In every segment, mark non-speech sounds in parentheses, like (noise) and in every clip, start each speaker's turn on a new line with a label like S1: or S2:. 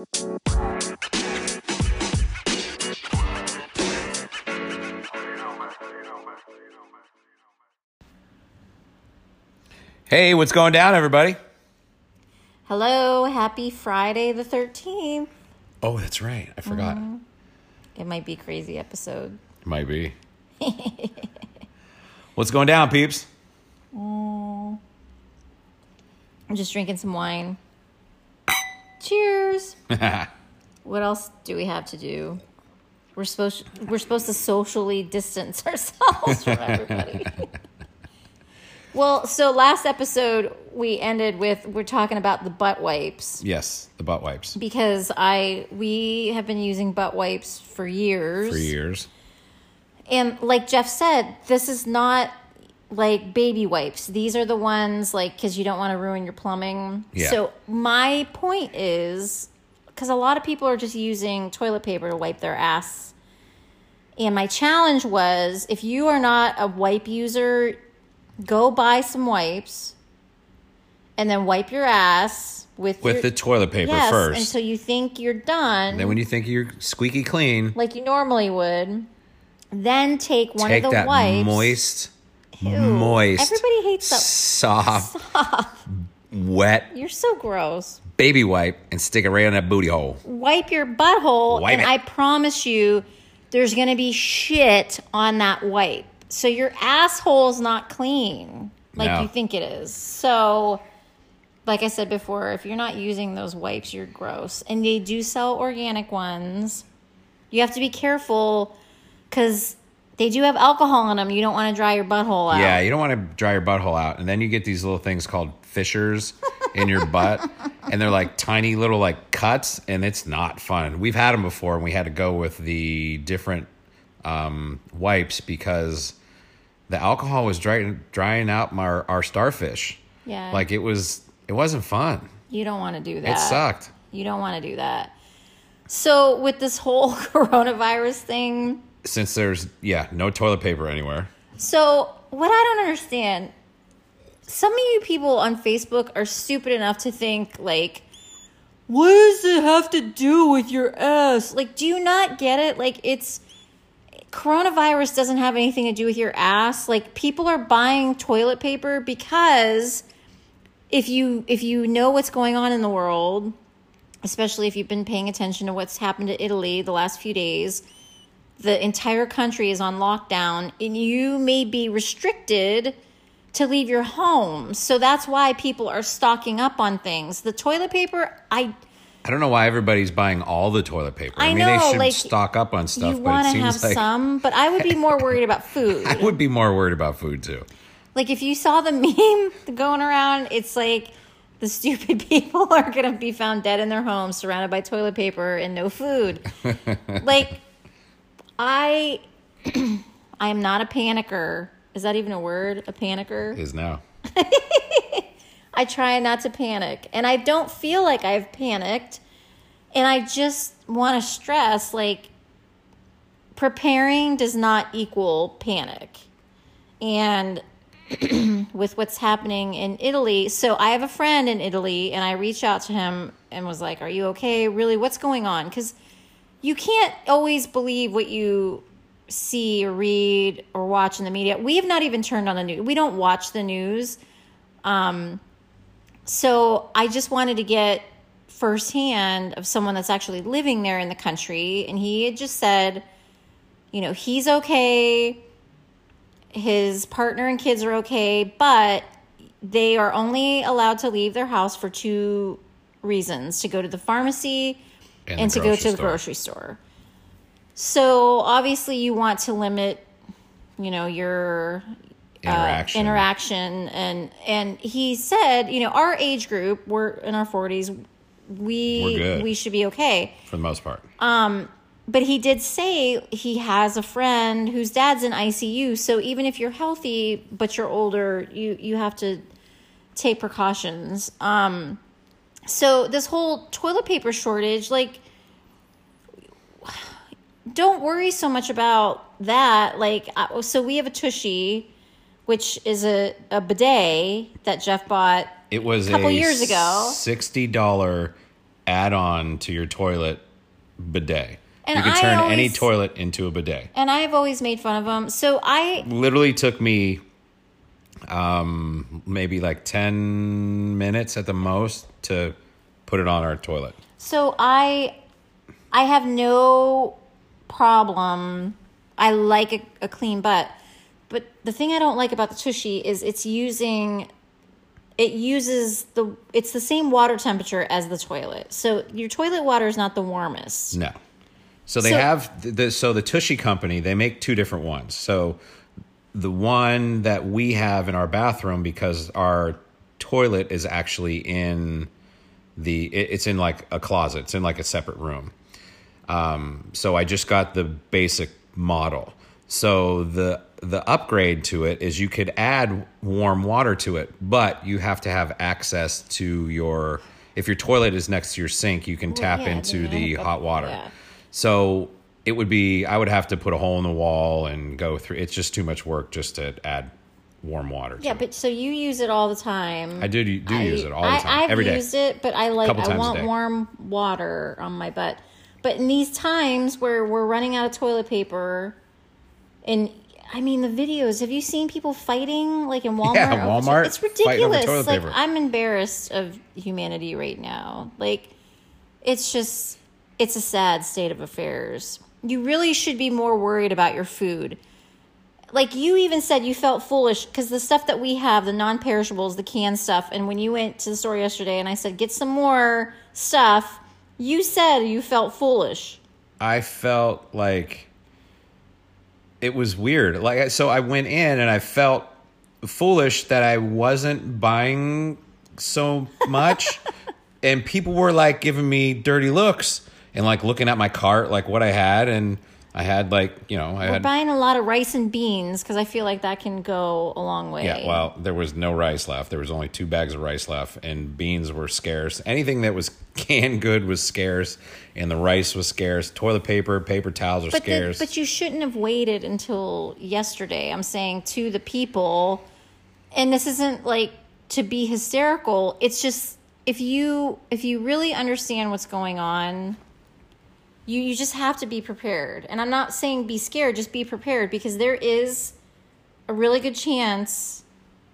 S1: Hey, what's going down, everybody?
S2: Hello, happy Friday the 13th.
S1: Oh, that's right. I forgot. Mm-hmm.
S2: It might be a crazy episode.
S1: It might be. (laughs) what's going down, peeps? Mm.
S2: I'm just drinking some wine. Cheers. (laughs) what else do we have to do? We're supposed we're supposed to socially distance (laughs) ourselves from everybody. (laughs) well, so last episode we ended with we're talking about the butt wipes
S1: yes, the butt wipes
S2: because I we have been using butt wipes for years.
S1: for years.
S2: And like Jeff said, this is not like baby wipes. These are the ones like because you don't want to ruin your plumbing.
S1: Yeah.
S2: So my point is because a lot of people are just using toilet paper to wipe their ass. And my challenge was if you are not a wipe user, go buy some wipes and then wipe your ass with
S1: With
S2: your,
S1: the toilet paper
S2: yes,
S1: first.
S2: until you think you're done
S1: then when you think you're squeaky clean,
S2: like you normally would. Then take one
S1: take
S2: of the
S1: that
S2: wipes.
S1: moist,
S2: Ew.
S1: moist,
S2: Everybody hates that. (laughs)
S1: soft, wet
S2: You're so gross.
S1: baby wipe and stick it right on that booty hole.
S2: Wipe your butthole,
S1: Wipe
S2: and
S1: it.
S2: I promise you, there's gonna be shit on that wipe. So your asshole's not clean like
S1: No.
S2: you think it is. So, like I said before, if you're not using those wipes, you're gross. And they do sell organic ones. You have to be careful because they do have alcohol in them. You don't want to dry your butthole out.
S1: Yeah, you don't want to dry your butthole out, and then you get these little things called fissures in your (laughs) butt, and they're like tiny little like cuts, and it's not fun. We've had them before, and we had to go with the different um, wipes because the alcohol was drying drying out our, our starfish.
S2: Yeah.
S1: like it was it wasn't fun.
S2: You don't want to do that.
S1: It sucked.
S2: You don't want to do that. So with this whole (laughs) coronavirus thing,
S1: Since there's yeah no toilet paper anywhere.
S2: so what I don't understand, some of you people on Facebook are stupid enough to think like, what does it have to do with your ass? Like, do you not get it? Like, it's coronavirus doesn't have anything to do with your ass. Like, people are buying toilet paper because if you if you know what's going on in the world, especially if you've been paying attention to what's happened to Italy the last few days, the entire country is on lockdown and you may be restricted to leave your home. So that's why people are stocking up on things. The toilet paper, I
S1: I don't know why everybody's buying all the toilet paper.
S2: I
S1: mean,
S2: know,
S1: they should
S2: like,
S1: stock up on stuff,
S2: you want to have
S1: like
S2: some, but I would be more worried about food. (laughs)
S1: I would be more worried about food too.
S2: Like if you saw the (laughs) meme going around, it's like the stupid (laughs) people are going to be found dead in their homes surrounded by toilet paper and no food. like I (clears throat) I am not a panicker. Is that even a word? A panicker?
S1: Is now. (laughs)
S2: I try not to panic. And I don't feel like I've panicked. And I just want to stress like preparing does not equal panic. And (clears throat) with what's happening in Italy, so I have a friend in Italy and I reached out to him and was like, "Are you okay? Really, what's going on?" Cuz you can't always believe what you see or read or watch in the media. We have not even turned on the news. We don't watch the news. Um, so I just wanted to get firsthand of someone that's actually living there in the country. And he had just said, you know, he's okay. His partner and kids are okay, but they are only allowed to leave their house for two reasons to go to the pharmacy
S1: And
S2: and, to go to the grocery store. So obviously, you want to limit, you know, your
S1: Interaction.
S2: uh, interaction and and he said you know our age group we're in our 40s
S1: We're
S2: we should be okay
S1: for the most part.
S2: Um, but he did say he has a friend whose dad's in ICU so even if you're healthy but you're older you you have to take precautions um so this whole toilet paper shortage like don't worry so much about that like so we have a tushy which is a, a bidet that Jeff bought
S1: It was a
S2: couple
S1: a
S2: years ago.
S1: sixty dollar add on to your toilet bidet.
S2: And
S1: you can
S2: I
S1: turn any toilet into a bidet.
S2: And I've always made fun of them. So I
S1: Literally took me um maybe like 10 minutes at the most to put it on our toilet.
S2: So I I have no problem. I like a, a clean butt. But the thing I don't like about the tushy is it's using it uses the it's the same water temperature as the toilet. So your toilet water is not the warmest.
S1: No. So they
S2: So-
S1: have the, the so the Tushy company, they make two different ones. So the one that we have in our bathroom because our toilet is actually in the it- it's in like a closet. It's in like a separate room. Um, so I just got the basic model. So the the upgrade to it is you could add warm water to it, but you have to have access to your if your toilet is next to your sink, you can tap
S2: yeah,
S1: into the
S2: you hook up-
S1: hot water.
S2: yeah.
S1: So it would be I would have to put a hole in the wall and go through. It's just too much work just to add warm water. To
S2: Yeah,
S1: it.
S2: but so you use it all the time.
S1: I do do
S2: I-
S1: use it all the
S2: I-
S1: time,
S2: I've
S1: every day.
S2: used it, but I like I want warm water on my butt. But in these times where we're running out of toilet paper, and I mean the videos. Have you seen people fighting like in Walmart? (laughs)
S1: Yeah, Walmart
S2: It's ridiculous. like
S1: paper.
S2: I'm embarrassed of humanity right now. Like it's just it's a sad state of affairs. You really should be more worried about your food like you even said you felt foolish because the stuff that we have the non-perishables the canned stuff and when you went to the store yesterday and i said get some more stuff you said you felt foolish
S1: I felt like it was weird. Like so I went in and I felt foolish that I wasn't buying so much (laughs) and people were like giving me dirty looks and like looking at my cart like what I had and I had like, you know, I
S2: we're
S1: had
S2: buying a lot of rice and beans because i feel like that can go a long way
S1: Yeah, well, there was no rice left. There was only two bags of rice left, and beans were scarce. Anything that was (laughs) canned good was scarce, and the rice was scarce. Toilet paper, paper towels are
S2: but, the,
S1: scarce.
S2: but you shouldn't have waited until yesterday i'm saying to the people and this isn't like to be hysterical it's just if you if you really understand what's going on you you just have to be prepared and i'm not saying be scared just be prepared because there is a really good chance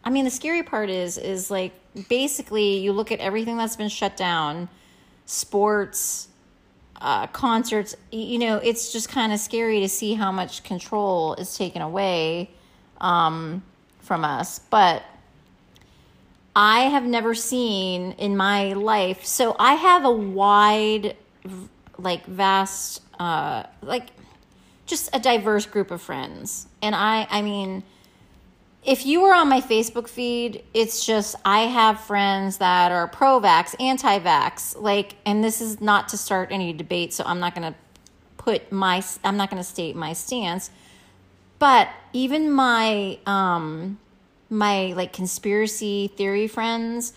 S2: i mean the scary part is is like basically you look at everything that's been shut down sports uh, concerts, you know, it's just kind of scary to see how much control is taken away um, from us. But I have never seen in my life, so I have a wide, like, vast, uh, like, just a diverse group of friends. And I, I mean, if you were on my Facebook feed, it's just I have friends that are pro vax, anti vax, like, and this is not to start any debate, so I'm not going to put my, I'm not going to state my stance. But even my, um, my like conspiracy theory friends,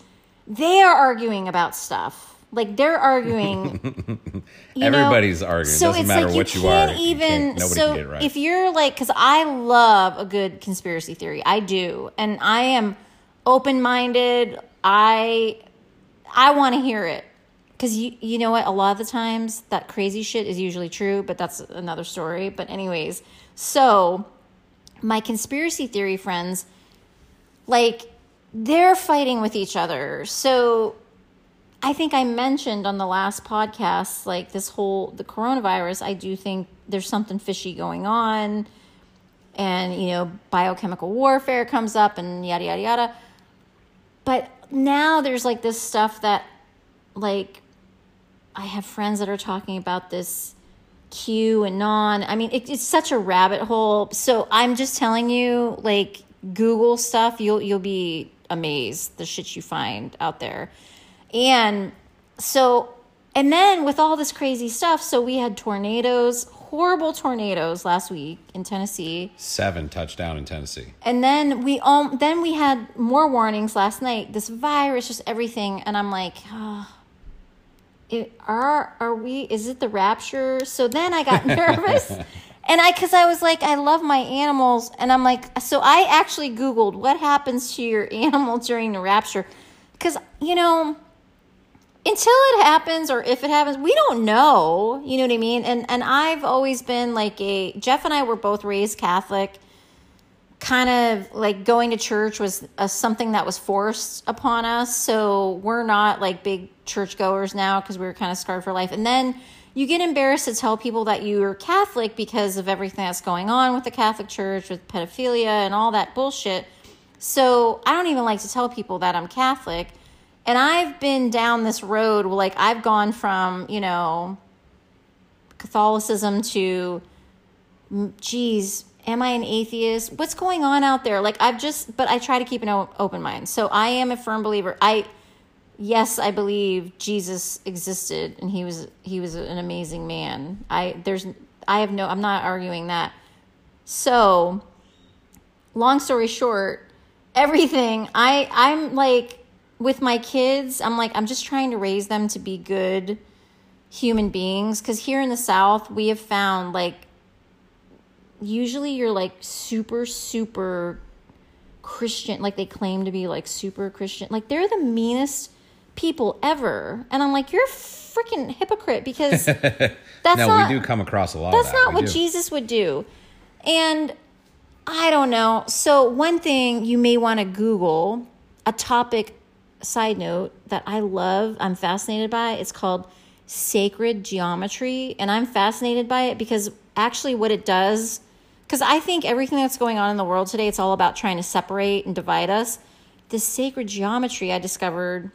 S2: they are arguing about stuff. Like they're arguing. (laughs) you know?
S1: Everybody's arguing. It doesn't
S2: it's
S1: matter
S2: like
S1: what you
S2: can't
S1: are. You
S2: Even
S1: can't- nobody
S2: so,
S1: can get it right.
S2: if you're like, because I love a good conspiracy theory, I do, and I am open minded. I I want to hear it because you you know what? A lot of the times that crazy shit is usually true, but that's another story. But anyways, so my conspiracy theory friends, like they're fighting with each other. So I think I mentioned on the last podcast, like this whole the coronavirus. I do think there's something fishy going on, and you know, biochemical warfare comes up, and yada yada yada. But now there's like this stuff that, like, I have friends that are talking about this QAnon. I mean, it, it's such a rabbit hole. So I'm just telling you, like, Google stuff. You'll you'll be amazed the shit you find out there. And so, and then with all this crazy stuff, so we had tornadoes, horrible tornadoes last week in Tennessee.
S1: Seven touchdown in Tennessee.
S2: And then we um then we had more warnings last night. This virus, just everything, and I'm like, oh, it, are are we? Is it the rapture? So then I got (laughs) nervous, and I because I was like, I love my animals, and I'm like, so I actually Googled what happens to your (laughs) animal during the rapture, because you know, until it happens or if it happens, we don't know. You know what I mean? And and I've always been like a Jeff and I were both raised Catholic. Kind of like going to church was a, something that was forced upon us. So we're not like big churchgoers now because we were kind of scarred for life. And then you get embarrassed to tell people that you're Catholic because of everything that's going on with the Catholic Church, with pedophilia and all that bullshit. So I don't even like to tell people that I'm Catholic. And I've been down this road, like, I've gone from, you know, Catholicism to, mm, geez, am I an atheist? What's going on out there? Like, I've just, but I try to keep an open mind. So I am a firm believer. I, yes, I believe Jesus existed and he was, he was an amazing man. I, there's, I have no, I'm not arguing that. So, long story short, everything, I, I'm like, with my kids, I'm like, I'm just trying to raise them to be good human beings. Because here in the South, we have found like, usually you're like super, super Christian. Like they claim to be like super Christian. Like they're the meanest people ever. And I'm like, you're a freaking hypocrite because (laughs) that's
S1: no,
S2: not,
S1: we do come across a lot.
S2: That's
S1: of that.
S2: not
S1: We
S2: what
S1: do.
S2: Jesus would do. And I don't know. So one thing you may want to Google a topic side note that I love, I'm fascinated by, it's called sacred geometry. And I'm fascinated by it because actually what it does, because I think everything that's going on in the world today, it's all about trying to separate and divide us. The sacred geometry I discovered,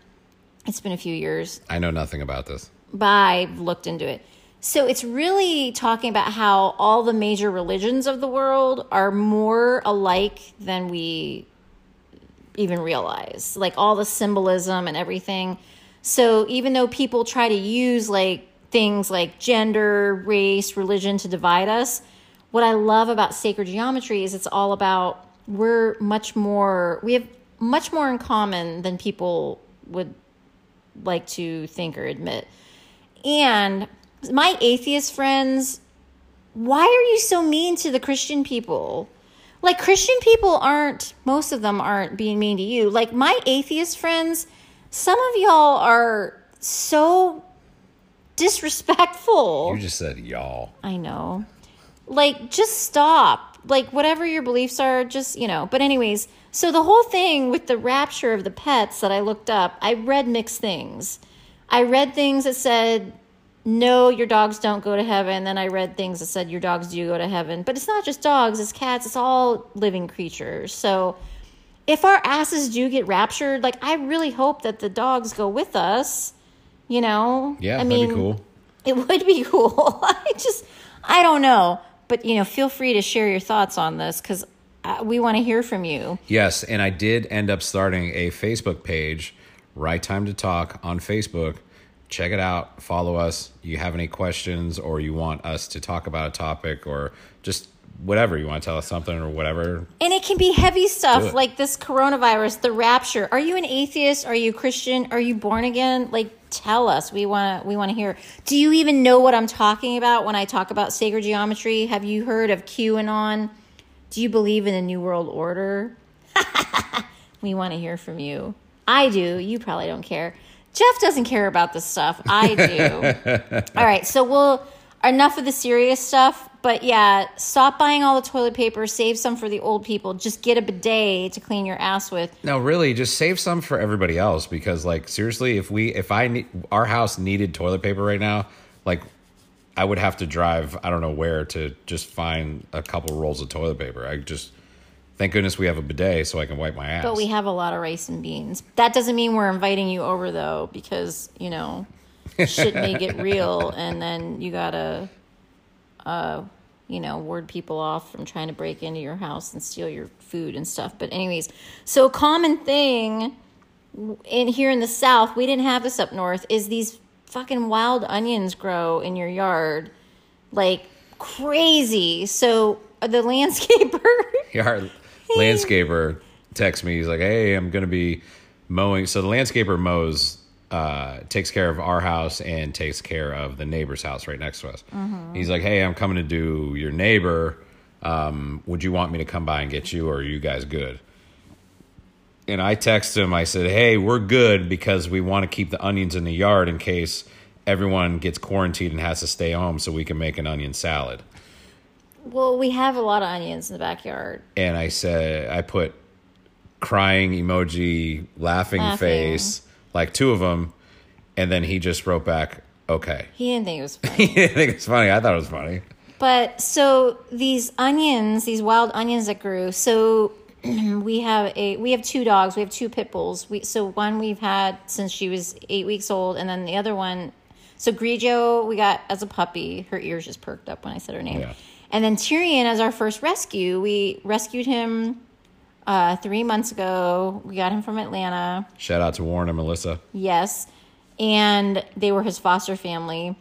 S2: it's been a few years,
S1: I know nothing about this.
S2: but I've looked into it. So it's really talking about how all the major religions of the world are more alike than we even realize. Like all the symbolism and everything. So even though people try to use like things like gender, race, religion to divide us, what I love about sacred geometry is it's all about we're much more we have much more in common than people would like to think or admit. And my atheist friends, why are you so mean to the Christian people? Like, Christian people aren't, most of them aren't being mean to you. Like, my atheist friends, some of y'all are so disrespectful.
S1: You just said y'all.
S2: I know. Like, just stop. Like, whatever your beliefs are, just, you know. But, anyways, so the whole thing with the rapture of the pets that I looked up, I read mixed things. I read things that said, no, your dogs don't go to heaven. Then I read things that said your dogs do go to heaven. But it's not just dogs, it's cats, it's all living creatures. So, if our asses do get raptured, like, I really hope that the dogs go with us. You know?
S1: Yeah,
S2: I
S1: that'd
S2: mean,
S1: be cool.
S2: it would be (laughs) cool. I just, I don't know. But, you know, feel free to share your thoughts on this because uh, we want to hear from you.
S1: Yes, and I did end up starting a Facebook page, Right Time to Talk on Facebook. Check it out. Follow us. You have any questions or you want us to talk about a topic or just whatever you want to tell us something or whatever.
S2: And it can be heavy stuff like this coronavirus, the rapture. Are you an atheist? Are you Christian? Are you born again? Like tell us. We want to we want to hear. Do you even know what I'm talking about when I talk about sacred geometry? Have you heard of QAnon? Do you believe in the new world order? (laughs) we want to hear from you. I do. You probably don't care. Jeff doesn't care about this stuff. I do. (laughs) All right, so we'll enough of the serious stuff. But yeah, stop buying all the toilet paper. Save some for the old people. Just get a bidet to clean your ass with.
S1: No, really, just save some for everybody else because, like, seriously, if we, if I, need, our house needed toilet paper right now, like, I would have to drive, I don't know where to just find a couple rolls of toilet paper. I just, thank goodness we have a bidet so I can wipe my ass.
S2: But we have a lot of rice and beans. That doesn't mean we're inviting you over though, because you know, shit may get real, (laughs) and then you gotta, uh, you know, ward people off from trying to break into your house and steal your food and stuff. But anyways, so a common thing in here in the South, we didn't have this up north, is these fucking wild onions grow in your yard, like crazy. So uh, the (laughs) landscaper.
S1: our landscaper texts me. He's like, "Hey, I'm gonna be mowing." So the landscaper mows, uh, takes care of our house and takes care of the neighbor's house right next to us. He's like, "Hey, I'm coming to do your neighbor. Um, would you want me to come by and get you, or are you guys good?" and I text him. I said, "Hey, we're good because we want to keep the onions in the yard in case everyone gets quarantined and has to stay home, so we can make an onion salad."
S2: Well, we have a lot of onions in the backyard.
S1: And I said, I put crying emoji, laughing,
S2: Laughing.
S1: face, like two of them, and then he just wrote back, "Okay."
S2: He didn't think it was (laughs) funny.
S1: He didn't think it's funny. I thought it was funny.
S2: But so these onions, these wild onions that grew. So (clears throat) we have a we have two dogs. We have two pit bulls. We so one we've had since she was eight weeks old, and then the other one. So Grigio we got as a puppy. Her ears just perked up when I said her name.
S1: Yeah.
S2: And then Tyrion as our first rescue. We rescued him uh, three months ago. We got him from Atlanta.
S1: Shout out to Warren and Melissa.
S2: Yes. And they were his foster family.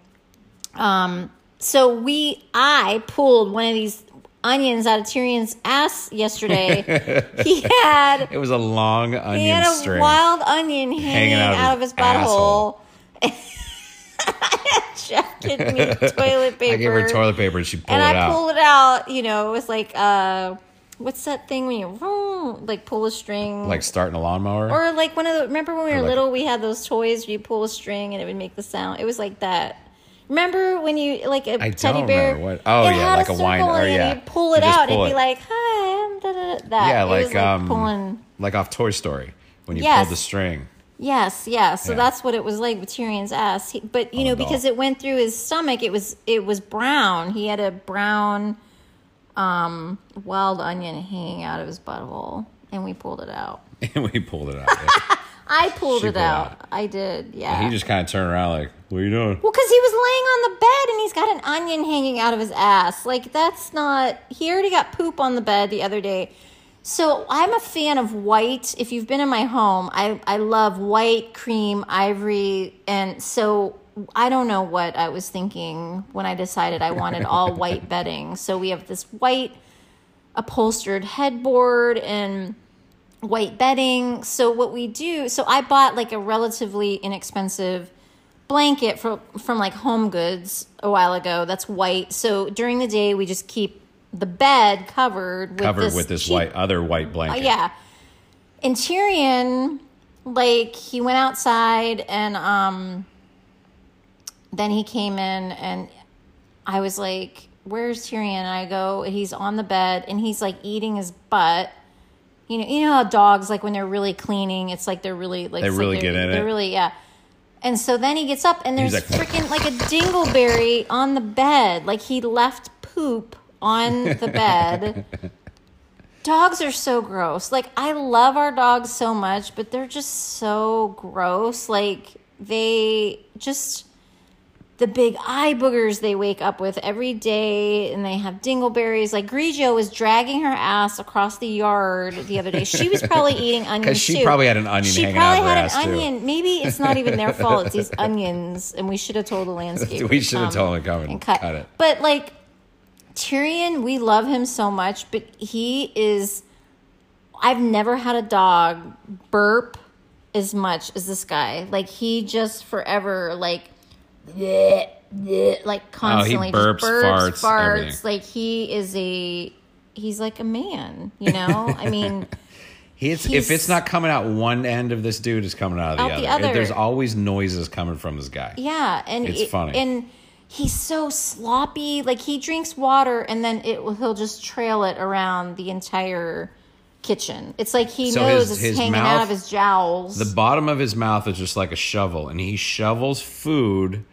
S2: Um, so we, I pulled one of these onions out of Tyrion's ass yesterday. (laughs) he had,
S1: It was a long onion.
S2: he had a
S1: string.
S2: wild onion hanging, out, of his, butthole. (laughs) Gave me toilet paper. (laughs)
S1: I gave her toilet paper and she pulled
S2: and
S1: it
S2: I
S1: out.
S2: pulled it out. You know, it was like, uh, what's that thing when you like pull a string?
S1: like starting a lawnmower.
S2: Or like one of the remember when we were
S1: like-
S2: little, we had those toys where you pull a string and it would make the sound. It was like that. Remember when you like a
S1: I
S2: teddy bear?
S1: what- oh,
S2: it
S1: yeah, like a wine-
S2: circle
S1: or
S2: it,
S1: yeah.
S2: You'd pull it
S1: just
S2: out.
S1: pull
S2: and it'd be like, "Hi, I'm da, da, da," that."
S1: yeah,
S2: It
S1: like,
S2: was like
S1: um,
S2: pulling.
S1: like off Toy Story when you
S2: Yes.
S1: pulled the string.
S2: Yes, yeah. So
S1: Yeah.
S2: that's what it was like with Tyrion's ass. He, but you
S1: On
S2: know,
S1: doll.
S2: because it went through his stomach, it was it was brown. He had a brown um wild onion hanging out of his butthole, and we pulled it out. (laughs)
S1: and we pulled it out. yeah. (laughs)
S2: I pulled
S1: She
S2: it
S1: pulled
S2: out.
S1: out.
S2: I did. Yeah.
S1: he just kind of turned around like, "What are you doing?"
S2: Well, because he was laying on the bed and he's got an onion hanging out of his ass. Like, that's not. He already got poop on the bed the other day. So, I'm a fan of white. If you've been in my home, I, I love white, cream, ivory. And so, I don't know what I was thinking when I decided I wanted all (laughs) white bedding. So, we have this white upholstered headboard and white bedding. So what we do, so I bought like a relatively inexpensive blanket from from like Home Goods a while ago. That's white. So during the day we just keep the bed covered with
S1: Covered
S2: this
S1: with this
S2: cheap-
S1: white other white
S2: uh,
S1: blanket.
S2: yeah. And Tyrion, like he went outside and um then he came in and I was like, Where's Tyrion? And I go, he's on the bed and he's like eating his butt. You know, you know how dogs like when they're really cleaning, it's like they're really like
S1: They really
S2: like
S1: get in
S2: they're
S1: it.
S2: really yeah. And so then he gets up and there's
S1: like-
S2: freaking like a dingleberry on the bed. Like he left poop on the bed. (laughs) Dogs are so gross. Like I love our dogs so much, but they're just so gross. Like they just the big eye boogers they wake up with every day and they have dingleberries. Like Grigio was dragging her ass across the yard the other day. She was probably (laughs) eating onions
S1: she
S2: too.
S1: probably had an onion
S2: She
S1: hanging
S2: probably had an
S1: too.
S2: onion. Maybe it's not even their fault. It's (laughs) these onions, and we should have told the landscaper.
S1: We should have told him to come and
S2: and cut.
S1: cut it.
S2: But like Tyrion, we love him so much, but he is. I've never had a dog burp as much as this guy. Like he just forever like. bleh, bleh, like oh, constantly
S1: Oh, burps,
S2: just burps,
S1: farts,
S2: farts.
S1: everything.
S2: Like he is a, he's like a man. You know, I mean, (laughs)
S1: He's,
S2: He's-
S1: if it's not coming out one end of this dude, it's coming out of the,
S2: Out
S1: other.
S2: the other.
S1: There's always noises coming from this guy.
S2: Yeah, and
S1: It's
S2: it-
S1: funny.
S2: and he's so sloppy. Like he drinks water and then it will he'll just trail it around the entire kitchen. It's like he
S1: So
S2: knows
S1: his-
S2: it's
S1: his
S2: hanging out
S1: mouth-
S2: of his jowls.
S1: The bottom of his mouth is just like a shovel, and he shovels food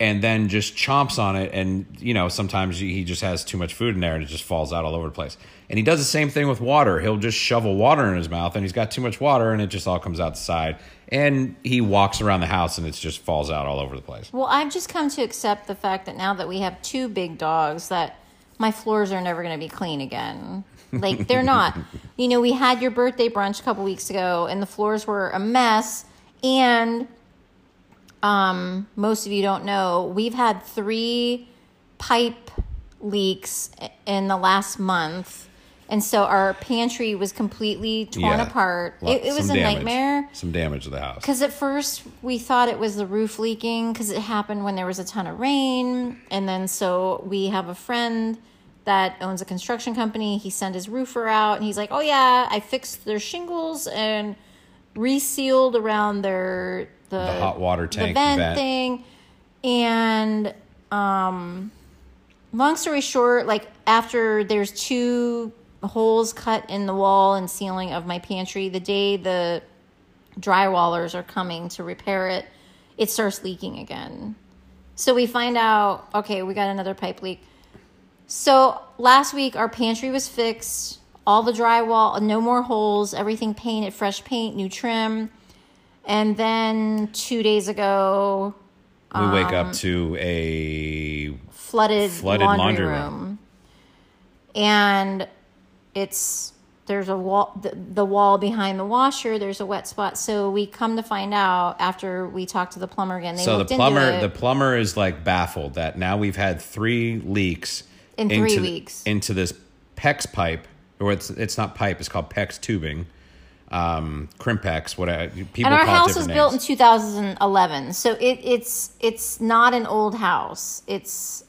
S1: and then just chomps on it. And, you know, sometimes he just has too much food in there and it just falls out all over the place. And he does the same thing with water. He'll just shovel water in his mouth, and he's got too much water, and it just all comes out the side. And he walks around the house, and it just falls out all over the place.
S2: well, I've just come to accept the fact that now that we have two big dogs that my floors are never going to be clean again. Like they're not. (laughs) you know, we had your birthday brunch a couple weeks ago and the floors were a mess and um, most of you don't know, we've had three pipe leaks in the last month. And so our pantry was completely torn
S1: Yeah.
S2: apart. It, it was
S1: some
S2: a
S1: damage.
S2: nightmare.
S1: Some damage to the house.
S2: Because at first we thought it was the roof leaking because it happened when there was a ton of rain. And then so we have a friend that owns a construction company. He sent his roofer out and he's like, "Oh yeah, I fixed their shingles and resealed around their the,
S1: The hot water tank
S2: vent,
S1: vent.
S2: thing." And um long story short, like after there's two holes cut in the wall and ceiling of my pantry, the day the drywallers are coming to repair it, it starts leaking again. So we find out, okay, we got another pipe leak. So last week our pantry was fixed, all the drywall, no more holes, everything painted, fresh paint, new trim. And then two days ago,
S1: We wake
S2: Um,
S1: up to a
S2: flooded,
S1: Flooded
S2: laundry,
S1: laundry
S2: room.
S1: room.
S2: and it's there's a wall the, the wall behind the washer there's a wet spot so we come to find out after we talked to the plumber again they
S1: so the plumber the plumber is like baffled that now we've had three leaks
S2: In three
S1: into,
S2: weeks.
S1: into this PEX pipe or it's it's not pipe it's called PEX tubing um Crimpex what I, people
S2: and our house was
S1: different
S2: built in 2011 so it, it's it's not an old house. It's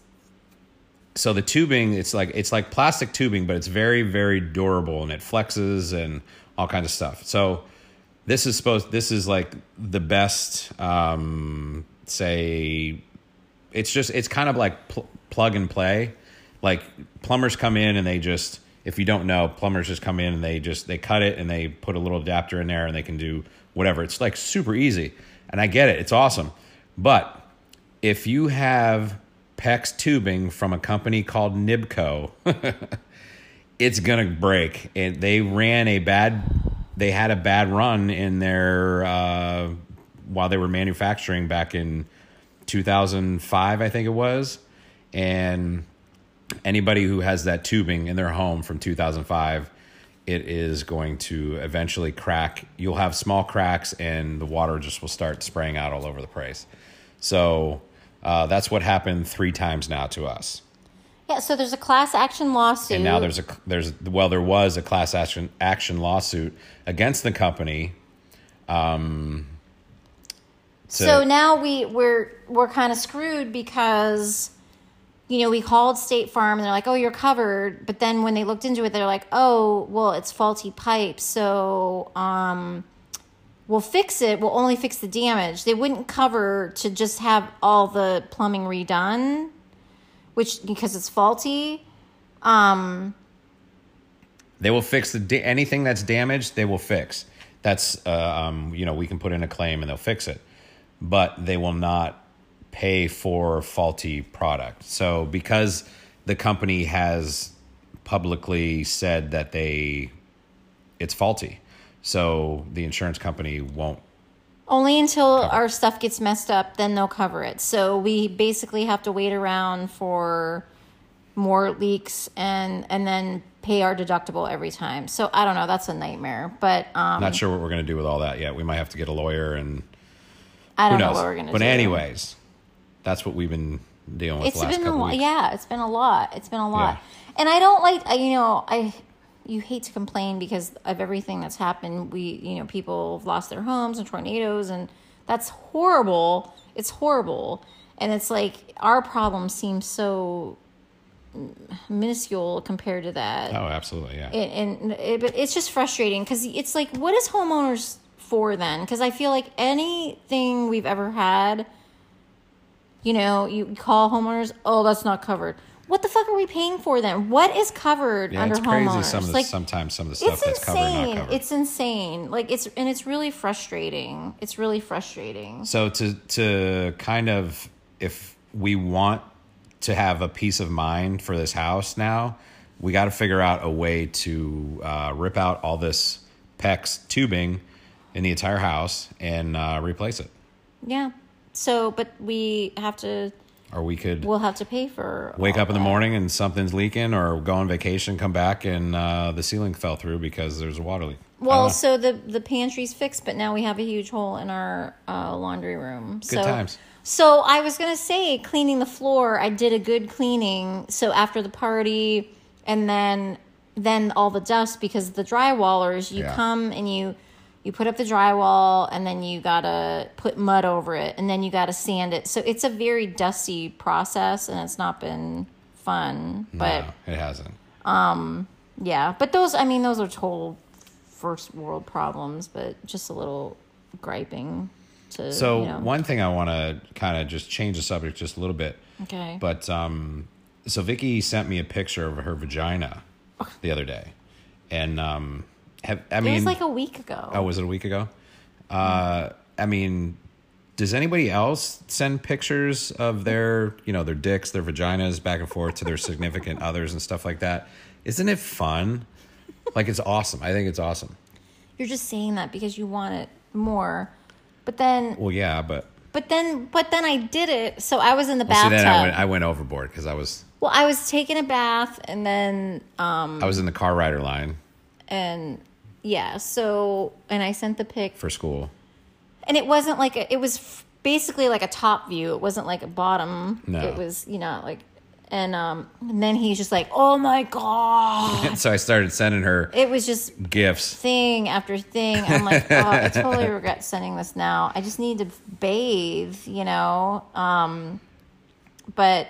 S1: so the tubing it's like it's like plastic tubing but it's very very durable and it flexes and all kinds of stuff. So this is supposed this is like the best um say it's just it's kind of like pl- plug and play. Like plumbers come in and they just if you don't know plumbers just come in and they just they cut it and they put a little adapter in there and they can do whatever. It's like super easy and i get it. It's awesome. But if you have PEX tubing from a company called Nibco, (laughs) it's gonna break. And they ran a bad, they had a bad run in their uh, while they were manufacturing back in 2005, I think it was, and anybody who has that tubing in their home from 2005 it is going to eventually crack. You'll have small cracks and the water just will start spraying out all over the place. So uh, that's what happened three times now to us.
S2: Yeah so there's a class action lawsuit.
S1: And now there's a there's well there was a class action action lawsuit against the company um to-
S2: so now we we're we're kind of screwed because you know we called state farm and they're like oh you're covered but then when they looked into it they're like oh well it's faulty pipe so um we'll fix it we'll only fix the damage they wouldn't cover to just have all the plumbing redone which because it's faulty um
S1: They will fix the da- anything that's damaged. They will fix. That's uh, um, you know we can put in a claim and they'll fix it, but they will not pay for faulty product. So because the company has publicly said that they it's faulty, so the insurance company won't.
S2: Only until our stuff gets messed up, then they'll cover it. So we basically have to wait around for more leaks and and then pay our deductible every time. So I don't know, that's a nightmare. But um
S1: Not sure what we're going to do with all that yet. We might have to get a lawyer and
S2: I don't know what we're gonna
S1: but
S2: do.
S1: anyways, that's what we've been dealing with
S2: it's
S1: the last
S2: been a
S1: couple
S2: lot.
S1: weeks.
S2: Yeah, it's been a lot. It's been a lot.
S1: Yeah.
S2: And I don't like I- you know I you hate to complain because of everything that's happened. We you know people have lost their homes and tornadoes and that's horrible. It's horrible. And it's like our problem seems so minuscule compared to that.
S1: Oh, absolutely, yeah.
S2: and, and it, but it's just frustrating because it's like what is homeowners for then because i feel like anything we've ever had you know you call homeowners oh that's not covered. What the fuck are we paying for then? What is covered
S1: Yeah,
S2: under
S1: it's crazy.
S2: homeowners?
S1: Some of the,
S2: like
S1: sometimes some of the stuff that's covered
S2: insane.
S1: not covered.
S2: it's insane. Like it's and it's really frustrating. It's really frustrating.
S1: So to to kind of if we want to have a peace of mind for this house now, we got to figure out a way to uh, rip out all this PEX tubing in the entire house and uh, replace it.
S2: yeah so but we have to
S1: Or we could
S2: we'll have to pay for
S1: wake up in the
S2: that.
S1: morning and something's leaking, or go on vacation, come back and uh, the ceiling fell through because there's a water leak.
S2: Well, so the the pantry's fixed, but now we have a huge hole in our uh, laundry room.
S1: Good
S2: so,
S1: times.
S2: So I was gonna say cleaning the floor. I did a good cleaning. So after the party, and then then all the dust because the drywallers. You
S1: Yeah.
S2: come and you you put up the drywall, and then you gotta put mud over it, and then you gotta sand it. So it's a very dusty process, and it's not been fun. But
S1: no, it hasn't.
S2: Um yeah, but those I mean those are total first world problems, but just a little griping to
S1: So
S2: you know.
S1: one thing I want to kind of just change the subject just a little bit.
S2: okay.
S1: But um, so Vicky sent me a picture of her vagina the other day, and um, have I
S2: it
S1: mean,
S2: was like a week ago.
S1: oh, was it a week ago? Uh, I mean, does anybody else send pictures of their, you know, their dicks, their vaginas back and forth to their significant (laughs) others and stuff like that? Isn't it fun? Like it's awesome. I think it's awesome.
S2: You're just saying that because you want it more. But then
S1: Well, yeah, but
S2: but then but then I did it. So I was in the
S1: well, see,
S2: bathtub.
S1: then I went, I went overboard because I was
S2: well, I was taking a bath and then um
S1: I was in the car rider line
S2: and yeah, so and I sent the pic
S1: for school.
S2: and it wasn't like a, it was f- basically like a top view. It wasn't like a bottom.
S1: No.
S2: It was, you know, like and um and then he's just like, "Oh my god." (laughs)
S1: so I started sending her
S2: It was just
S1: gifts.
S2: thing after thing. I'm like, oh, I totally (laughs) regret sending this now. I just need to bathe, you know. Um, but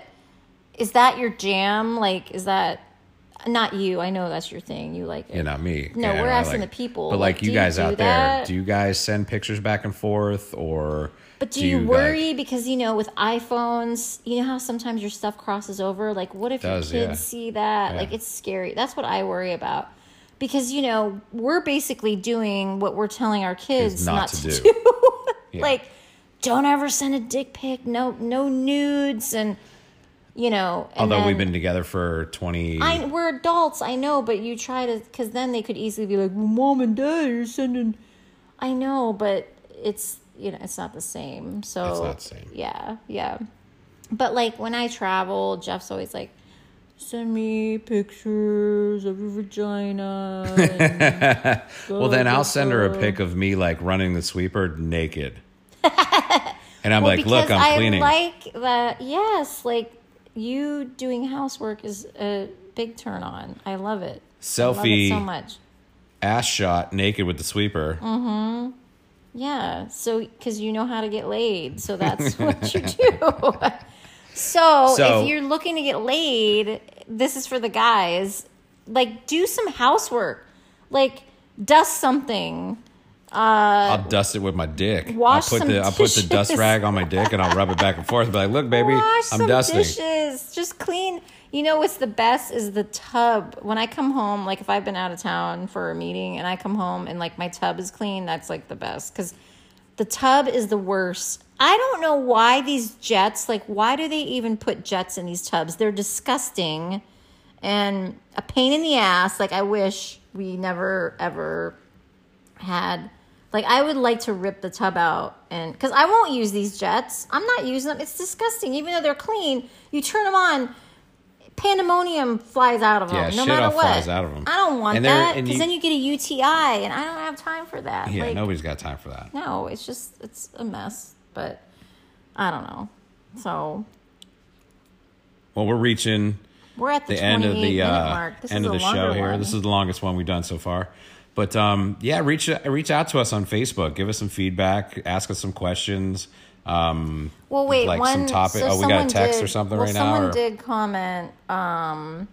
S2: is that your jam? Like, is that not you? I know that's your thing. You like it.
S1: Yeah, not me.
S2: No,
S1: Yeah,
S2: we're asking the people.
S1: But like,
S2: Like,
S1: you
S2: do you
S1: guys
S2: do
S1: out there, do you guys send pictures back and forth or?
S2: But do, you
S1: like-
S2: worry because you know with iPhones, you know how sometimes your stuff crosses over. Like, what if
S1: Does,
S2: your
S1: yeah.
S2: kids see that?
S1: Yeah.
S2: Like, it's scary. That's what I worry about. Because you know we're basically doing what we're telling our kids
S1: not
S2: not,
S1: to do.
S2: do. (laughs)
S1: Yeah.
S2: Like, don't ever send a dick pic. No, no nudes, and you know. And
S1: Although we've been together for twenty.
S2: I, we're adults, I know, but you try to, because then they could easily be like, well, mom and dad are sending. I know, but it's, you know, it's not the same. So,
S1: It's not the same.
S2: Yeah, yeah. But like when I travel, Jeff's always like, send me pictures of your vagina. (laughs)
S1: well, then I'll send her a pic of me like running the sweeper naked, (laughs) and I'm
S2: Well,
S1: like, "Look, I'm cleaning."
S2: I like that. Yes, like you doing housework is a big turn on. I love it. I love it
S1: Selfie.
S2: so much.
S1: Ass shot naked with the sweeper.
S2: Mm. Yeah, so because you know how to get laid, so that's (laughs) what you do. so, (laughs)
S1: So-
S2: if you're looking to get laid, this is for the guys. Like, do some housework, like dust something.
S1: I'll dust it with my dick.
S2: Uh, wash
S1: I'll put the I'll put the dust rag on my dick and I'll rub it back and forth. Be like, "Look, baby,
S2: Wash
S1: I'm
S2: some
S1: dusting."
S2: dishes. Just clean. You know what's the best is the tub. When I come home, like if I've been out of town for a meeting and I come home and like my tub is clean, that's like the best because the tub is the worst. I don't know why these jets, like, why do they even put jets in these tubs? They're disgusting and a pain in the ass. Like, I wish we never ever had. Like, I would like to rip the tub out and because I won't use these jets. I'm not using them. It's disgusting. Even though they're clean, you turn them on, pandemonium flies out of them.
S1: Yeah,
S2: no
S1: shit
S2: matter
S1: all
S2: what.
S1: flies out of 'em.
S2: I don't want
S1: And they're-
S2: that
S1: and
S2: because
S1: you-
S2: then you get a UTI, and I don't have time for that.
S1: Yeah,
S2: like,
S1: nobody's got time for that.
S2: no, it's just it's a mess. But I don't know. So
S1: Well, we're reaching
S2: we're at the,
S1: the end of the
S2: minute
S1: uh,
S2: mark. This
S1: end
S2: is
S1: of
S2: a
S1: the show here.
S2: one.
S1: This is the longest one we've done so far. But um, yeah, reach reach out to us on Facebook. Give us some feedback. Ask us some questions. Um,
S2: Well, wait,
S1: like
S2: one
S1: some topic.
S2: So
S1: oh, we got a text
S2: did,
S1: or something
S2: well,
S1: right now.
S2: Someone did comment. Um,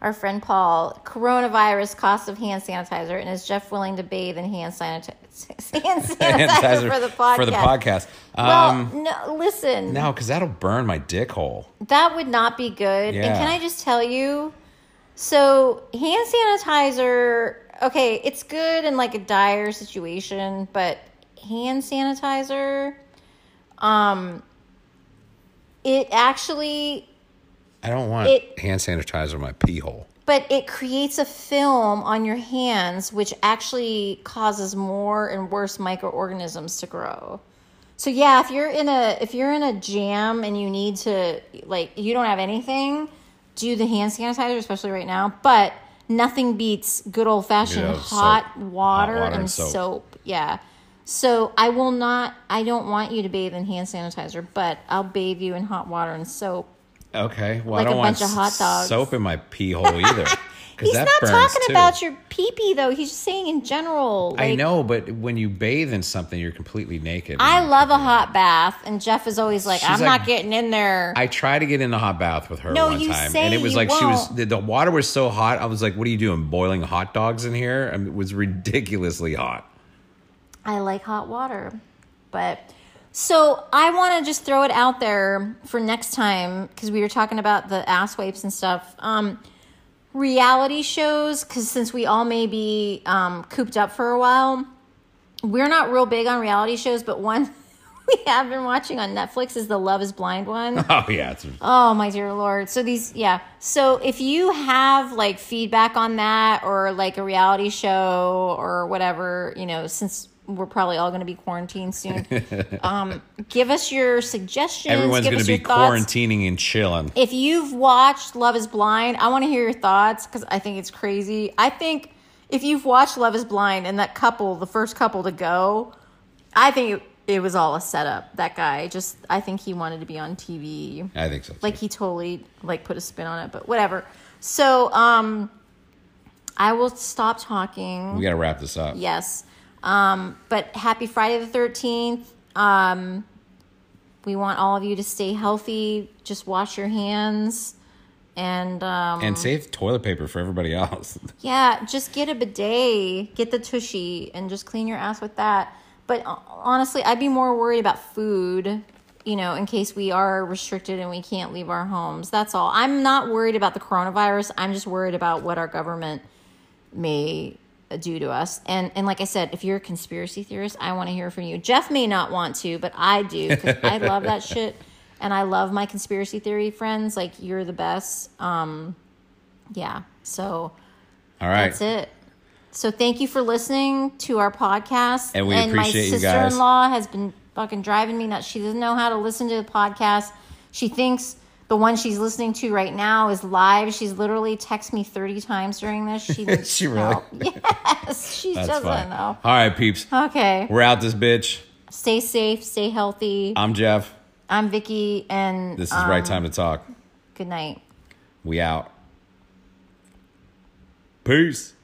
S2: our friend Paul, coronavirus cost of hand sanitizer, and is Jeff willing to bathe in hand, sanita- (laughs) (laughs) hand sanitizer, for the podcast?
S1: For the podcast.
S2: Well,
S1: Um,
S2: no, listen,
S1: no, because that'll burn my dick hole.
S2: that would not be good.
S1: Yeah.
S2: And can I just tell you? So, hand sanitizer, okay, it's good in like a dire situation, but hand sanitizer, um, it actually
S1: I don't want
S2: It-
S1: hand sanitizer in my pee hole.
S2: but it creates a film on your hands which actually causes more and worse microorganisms to grow so yeah if you're in a if you're in a jam and you need to like you don't have anything do the hand sanitizer especially right now but nothing beats good old fashioned
S1: Yeah,
S2: hot, water
S1: Hot water
S2: and
S1: and soap.
S2: soap yeah so i will not i don't want you to bathe in hand sanitizer but i'll bathe you in hot water and soap
S1: Okay, well
S2: Like
S1: I don't
S2: a
S1: want
S2: bunch of hot dogs.
S1: soap in my pee hole either. (laughs)
S2: He's not talking
S1: too.
S2: about your pee pee though. He's just saying in general.
S1: I know, but when you bathe in something, you're completely naked.
S2: I love a hot bath, and Jeff is always like,
S1: She's
S2: "I'm
S1: like-
S2: not getting in there."
S1: I tried to get in the hot bath with her
S2: No,
S1: one
S2: you
S1: time,
S2: say
S1: and it was like she was the, the water was so hot. I was like, "What are you doing? Boiling hot dogs in here?" I mean, it was ridiculously hot.
S2: I like hot water. But so I want to just throw it out there for next time because we were talking about the ass wipes and stuff. Um, reality shows, because since we all may be um, cooped up for a while, we're not real big on reality shows, but one (laughs) we have been watching on Netflix is the Love is Blind one. (laughs)
S1: Oh yeah, it's,
S2: Oh my dear lord. So these yeah. So if you have like feedback on that or like a reality show or whatever, you know, since we're probably all going to be quarantined soon, (laughs) um, give us your suggestions.
S1: everyone's going to be quarantining and chilling.
S2: If you've watched Love is Blind, I want to hear your thoughts because I think it's crazy. I think if you've watched Love is Blind and that couple, the first couple to go, I think it, it was all a setup. That guy just, I think he wanted to be on TV
S1: I think so. too.
S2: like he totally like put a spin on it but whatever so um i will stop talking
S1: we got to wrap this up.
S2: yes um but happy friday the 13th um we want all of you to stay healthy just wash your hands and um
S1: And save toilet paper for everybody else. (laughs)
S2: yeah, just get a bidet, get the tushy, and just clean your ass with that. But uh, honestly, I'd be more worried about food, you know, in case we are restricted and we can't leave our homes. That's all. I'm not worried about the coronavirus. I'm just worried about what our government may do to us. And and like I said, if you're a conspiracy theorist, I want to hear from you. Jeff may not want to, but I do because I (laughs) love that shit. And I love my conspiracy theory friends. Like you're the best. Um, yeah. So
S1: All right.
S2: that's it. So thank you for listening to our podcast.
S1: And we
S2: my
S1: appreciate you guys.
S2: sister-in-law has been fucking driving me nuts. She doesn't know how to listen to the podcast. She thinks the one she's listening to right now is live. She's literally texted me 30 times during this. She (laughs)
S1: she really? (laughs)
S2: Yes, she
S1: That's
S2: doesn't
S1: fine.
S2: know.
S1: All right, peeps.
S2: Okay.
S1: We're out this bitch.
S2: Stay safe, stay healthy.
S1: I'm Jeff.
S2: I'm Vicky and
S1: This is
S2: um,
S1: right time to talk.
S2: Good night.
S1: We out. Peace.